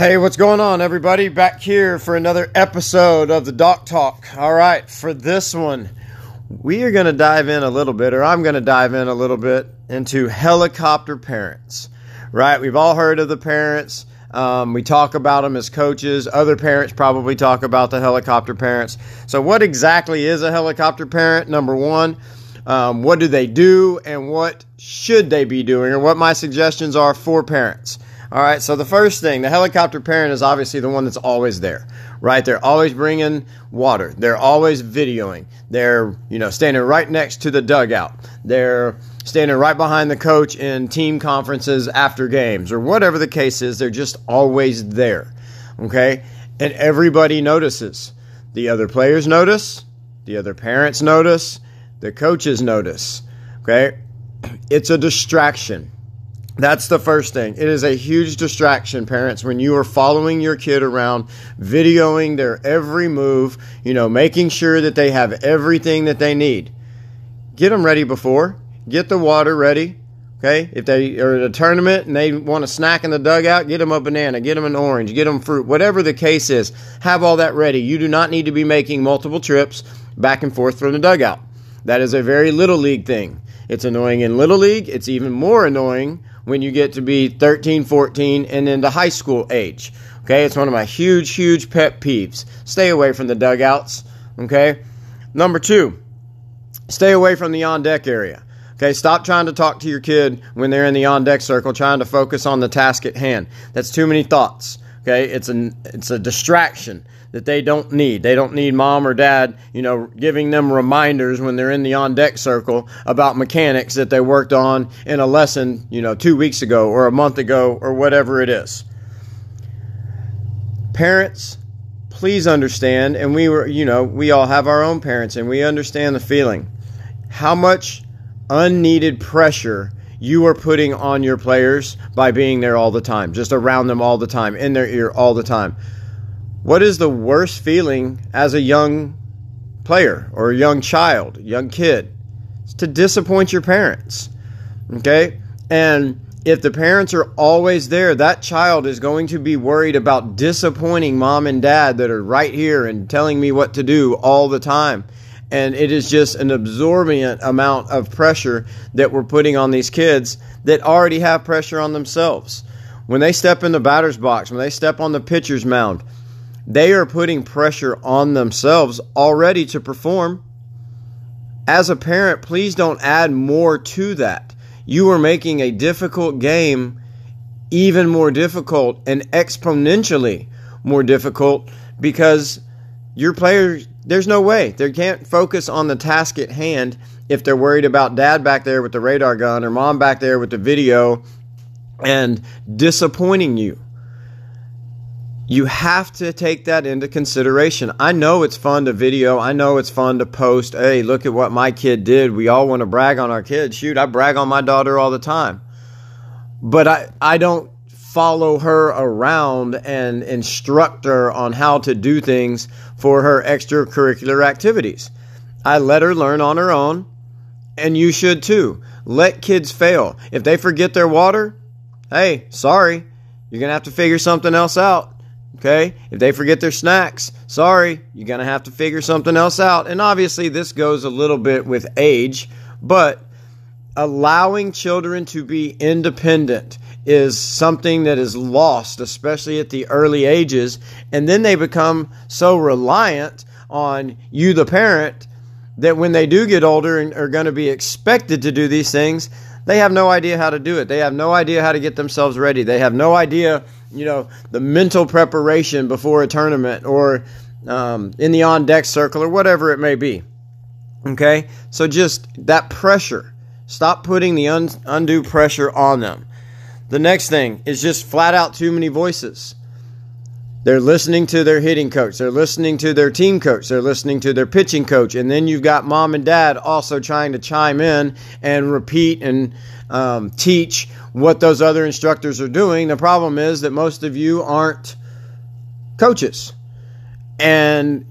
Hey, what's going on, everybody? Back here for another episode of the Doc Talk. All right, for this one, we are going to dive in a little bit, or I'm going to dive in a little bit into helicopter parents. Right? We've all heard of the parents. Um, we talk about them as coaches. Other parents probably talk about the helicopter parents. So, what exactly is a helicopter parent? Number one, um, what do they do, and what should they be doing, or what my suggestions are for parents. All right, so the first thing, the helicopter parent is obviously the one that's always there, right? They're always bringing water. They're always videoing. They're, you know, standing right next to the dugout. They're standing right behind the coach in team conferences after games or whatever the case is. They're just always there, okay? And everybody notices. The other players notice, the other parents notice, the coaches notice, okay? It's a distraction that's the first thing. It is a huge distraction, parents, when you are following your kid around, videoing their every move, you know, making sure that they have everything that they need. Get them ready before, get the water ready. Okay, if they are at a tournament and they want a snack in the dugout, get them a banana, get them an orange, get them fruit, whatever the case is. Have all that ready. You do not need to be making multiple trips back and forth from the dugout. That is a very little league thing. It's annoying in little league. It's even more annoying when you get to be 13, 14, and into high school age. Okay, it's one of my huge, huge pet peeves. Stay away from the dugouts. Okay, number two, stay away from the on deck area. Okay, stop trying to talk to your kid when they're in the on deck circle, trying to focus on the task at hand. That's too many thoughts. Okay, it's an it's a distraction that they don't need. They don't need mom or dad, you know, giving them reminders when they're in the on deck circle about mechanics that they worked on in a lesson, you know, two weeks ago or a month ago or whatever it is. Parents, please understand, and we were, you know, we all have our own parents and we understand the feeling. How much unneeded pressure you are putting on your players by being there all the time, just around them all the time, in their ear all the time. What is the worst feeling as a young player or a young child, young kid? It's to disappoint your parents. Okay? And if the parents are always there, that child is going to be worried about disappointing mom and dad that are right here and telling me what to do all the time. And it is just an absorbent amount of pressure that we're putting on these kids that already have pressure on themselves. When they step in the batter's box, when they step on the pitcher's mound, they are putting pressure on themselves already to perform. As a parent, please don't add more to that. You are making a difficult game even more difficult and exponentially more difficult because your players, there's no way. They can't focus on the task at hand if they're worried about dad back there with the radar gun or mom back there with the video and disappointing you you have to take that into consideration. I know it's fun to video. I know it's fun to post. Hey, look at what my kid did. We all want to brag on our kids. Shoot, I brag on my daughter all the time. But I, I don't follow her around and instruct her on how to do things for her extracurricular activities. I let her learn on her own, and you should too. Let kids fail. If they forget their water, hey, sorry, you're going to have to figure something else out. Okay? If they forget their snacks, sorry, you're going to have to figure something else out. And obviously, this goes a little bit with age, but allowing children to be independent is something that is lost, especially at the early ages. And then they become so reliant on you, the parent, that when they do get older and are going to be expected to do these things, they have no idea how to do it. They have no idea how to get themselves ready. They have no idea you know, the mental preparation before a tournament or um, in the on deck circle or whatever it may be. Okay? So just that pressure. Stop putting the un- undue pressure on them. The next thing is just flat out too many voices. They're listening to their hitting coach. They're listening to their team coach. They're listening to their pitching coach. And then you've got mom and dad also trying to chime in and repeat and um, teach what those other instructors are doing. The problem is that most of you aren't coaches. And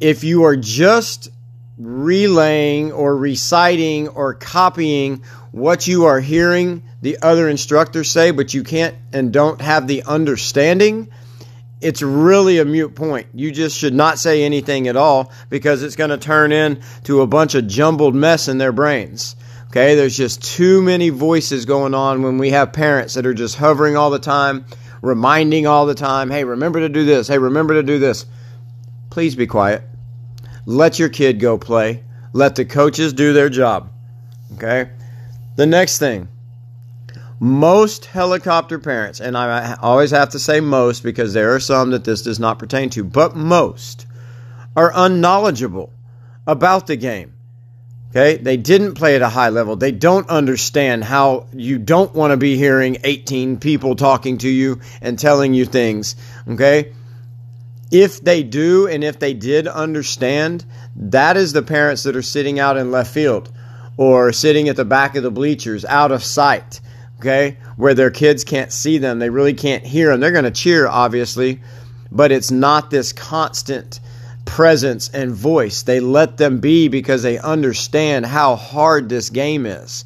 if you are just relaying or reciting or copying what you are hearing the other instructors say, but you can't and don't have the understanding, it's really a mute point. You just should not say anything at all because it's going to turn into a bunch of jumbled mess in their brains. Okay, there's just too many voices going on when we have parents that are just hovering all the time, reminding all the time, hey, remember to do this, hey, remember to do this. Please be quiet. Let your kid go play. Let the coaches do their job. Okay? The next thing most helicopter parents, and I always have to say most because there are some that this does not pertain to, but most are unknowledgeable about the game. Okay, they didn't play at a high level. They don't understand how you don't want to be hearing 18 people talking to you and telling you things. Okay, if they do and if they did understand, that is the parents that are sitting out in left field or sitting at the back of the bleachers out of sight. Okay, where their kids can't see them, they really can't hear them. They're going to cheer, obviously, but it's not this constant presence and voice. They let them be because they understand how hard this game is.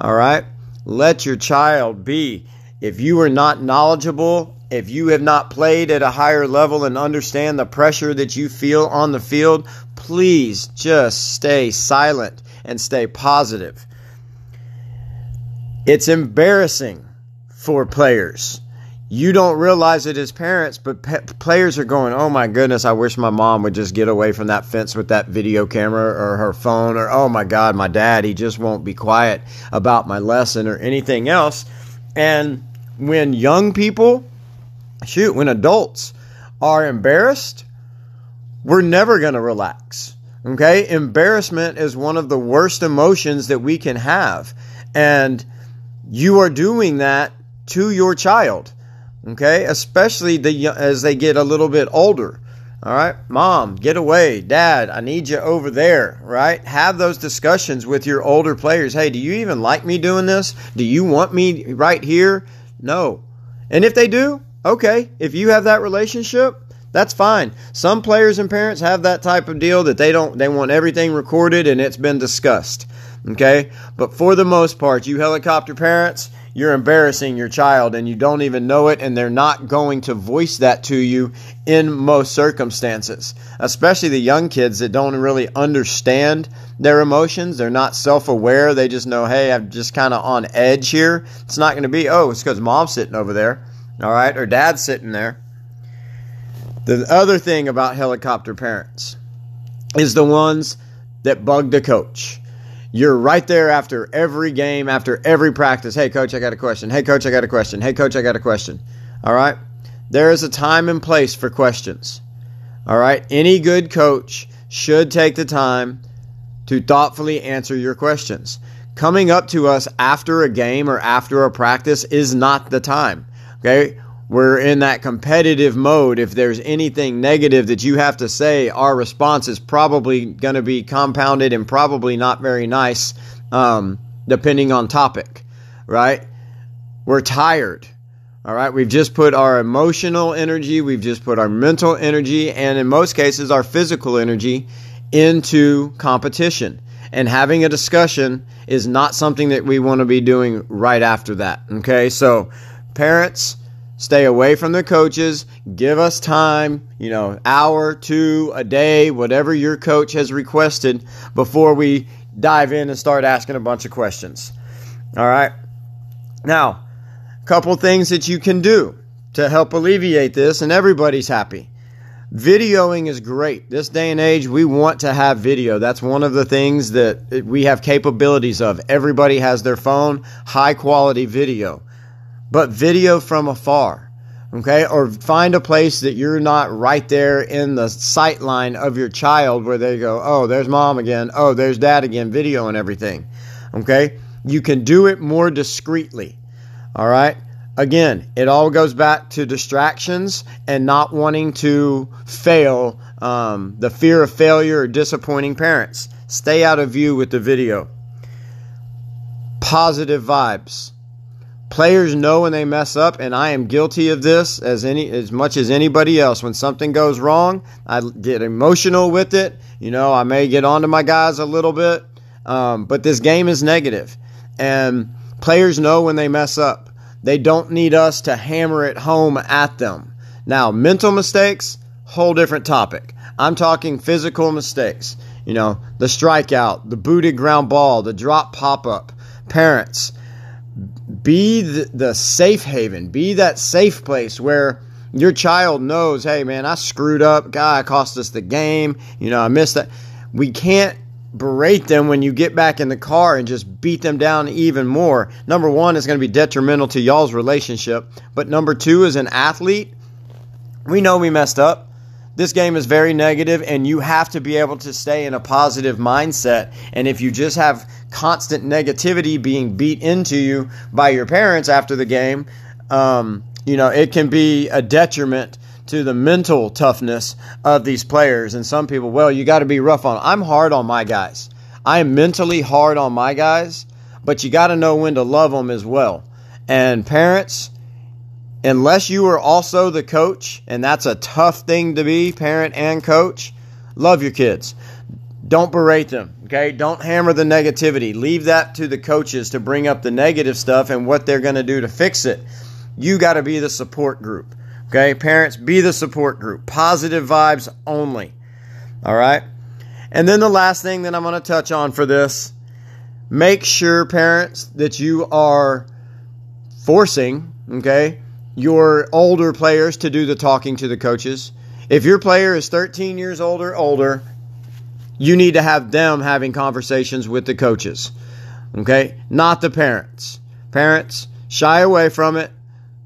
All right? Let your child be. If you are not knowledgeable, if you have not played at a higher level and understand the pressure that you feel on the field, please just stay silent and stay positive. It's embarrassing for players you don't realize it as parents, but pe- players are going, "Oh my goodness, I wish my mom would just get away from that fence with that video camera or her phone or oh my god, my dad, he just won't be quiet about my lesson or anything else." And when young people, shoot, when adults are embarrassed, we're never going to relax. Okay? Embarrassment is one of the worst emotions that we can have. And you are doing that to your child Okay, especially the as they get a little bit older. All right, mom, get away. Dad, I need you over there. Right? Have those discussions with your older players. Hey, do you even like me doing this? Do you want me right here? No. And if they do, okay. If you have that relationship, that's fine. Some players and parents have that type of deal that they don't they want everything recorded and it's been discussed. Okay? But for the most part, you helicopter parents, you're embarrassing your child and you don't even know it, and they're not going to voice that to you in most circumstances, especially the young kids that don't really understand their emotions. They're not self aware. They just know, hey, I'm just kind of on edge here. It's not going to be, oh, it's because mom's sitting over there, all right, or dad's sitting there. The other thing about helicopter parents is the ones that bug the coach. You're right there after every game, after every practice. Hey, coach, I got a question. Hey, coach, I got a question. Hey, coach, I got a question. All right? There is a time and place for questions. All right? Any good coach should take the time to thoughtfully answer your questions. Coming up to us after a game or after a practice is not the time. Okay? We're in that competitive mode. If there's anything negative that you have to say, our response is probably going to be compounded and probably not very nice, um, depending on topic, right? We're tired. All right, we've just put our emotional energy, we've just put our mental energy, and in most cases, our physical energy into competition. And having a discussion is not something that we want to be doing right after that. Okay, so parents, stay away from the coaches. Give us time you know hour two a day whatever your coach has requested before we dive in and start asking a bunch of questions. All right? Now a couple things that you can do to help alleviate this and everybody's happy. Videoing is great. This day and age we want to have video. That's one of the things that we have capabilities of. Everybody has their phone. High quality video but video from afar. Okay, or find a place that you're not right there in the sight line of your child where they go, oh, there's mom again, oh, there's dad again, video and everything. Okay, you can do it more discreetly. All right, again, it all goes back to distractions and not wanting to fail, um, the fear of failure or disappointing parents. Stay out of view with the video. Positive vibes Players know when they mess up, and I am guilty of this as any as much as anybody else. When something goes wrong, I get emotional with it. You know, I may get onto my guys a little bit, um, but this game is negative, and players know when they mess up. They don't need us to hammer it home at them. Now, mental mistakes, whole different topic. I'm talking physical mistakes. You know, the strikeout, the booted ground ball, the drop pop up. Parents, be the, the safe haven, be that safe place where your child knows, hey man, I screwed up. Guy cost us the game. You know, I missed that. We can't berate them when you get back in the car and just beat them down even more. Number one is going to be detrimental to y'all's relationship. But number two, as an athlete, we know we messed up. This game is very negative, and you have to be able to stay in a positive mindset. And if you just have constant negativity being beat into you by your parents after the game, um, you know, it can be a detriment to the mental toughness of these players. And some people, well, you got to be rough on. I'm hard on my guys. I am mentally hard on my guys, but you got to know when to love them as well. And parents, unless you are also the coach, and that's a tough thing to be, parent and coach, love your kids. Don't berate them, okay? Don't hammer the negativity. Leave that to the coaches to bring up the negative stuff and what they're going to do to fix it. You got to be the support group. Okay, parents, be the support group. Positive vibes only. All right. And then the last thing that I'm going to touch on for this make sure, parents, that you are forcing, okay, your older players to do the talking to the coaches. If your player is 13 years old or older, you need to have them having conversations with the coaches, okay, not the parents. Parents, shy away from it.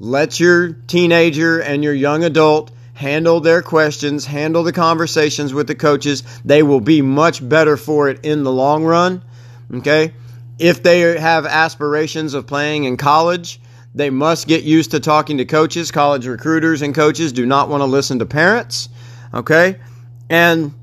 Let your teenager and your young adult handle their questions, handle the conversations with the coaches. They will be much better for it in the long run. Okay? If they have aspirations of playing in college, they must get used to talking to coaches. College recruiters and coaches do not want to listen to parents. Okay? And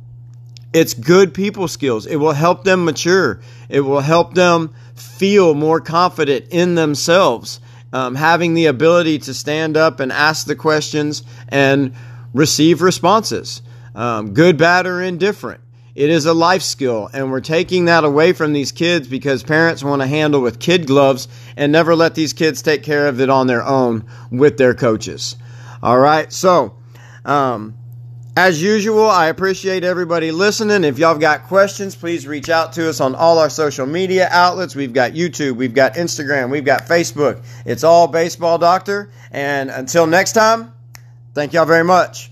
it's good people skills. It will help them mature. It will help them feel more confident in themselves um, having the ability to stand up and ask the questions and receive responses, um, good, bad, or indifferent. It is a life skill, and we're taking that away from these kids because parents want to handle with kid gloves and never let these kids take care of it on their own with their coaches. All right, so um, as usual, I appreciate everybody listening. If y'all have got questions, please reach out to us on all our social media outlets. We've got YouTube, we've got Instagram, we've got Facebook. It's all Baseball Doctor. And until next time, thank y'all very much.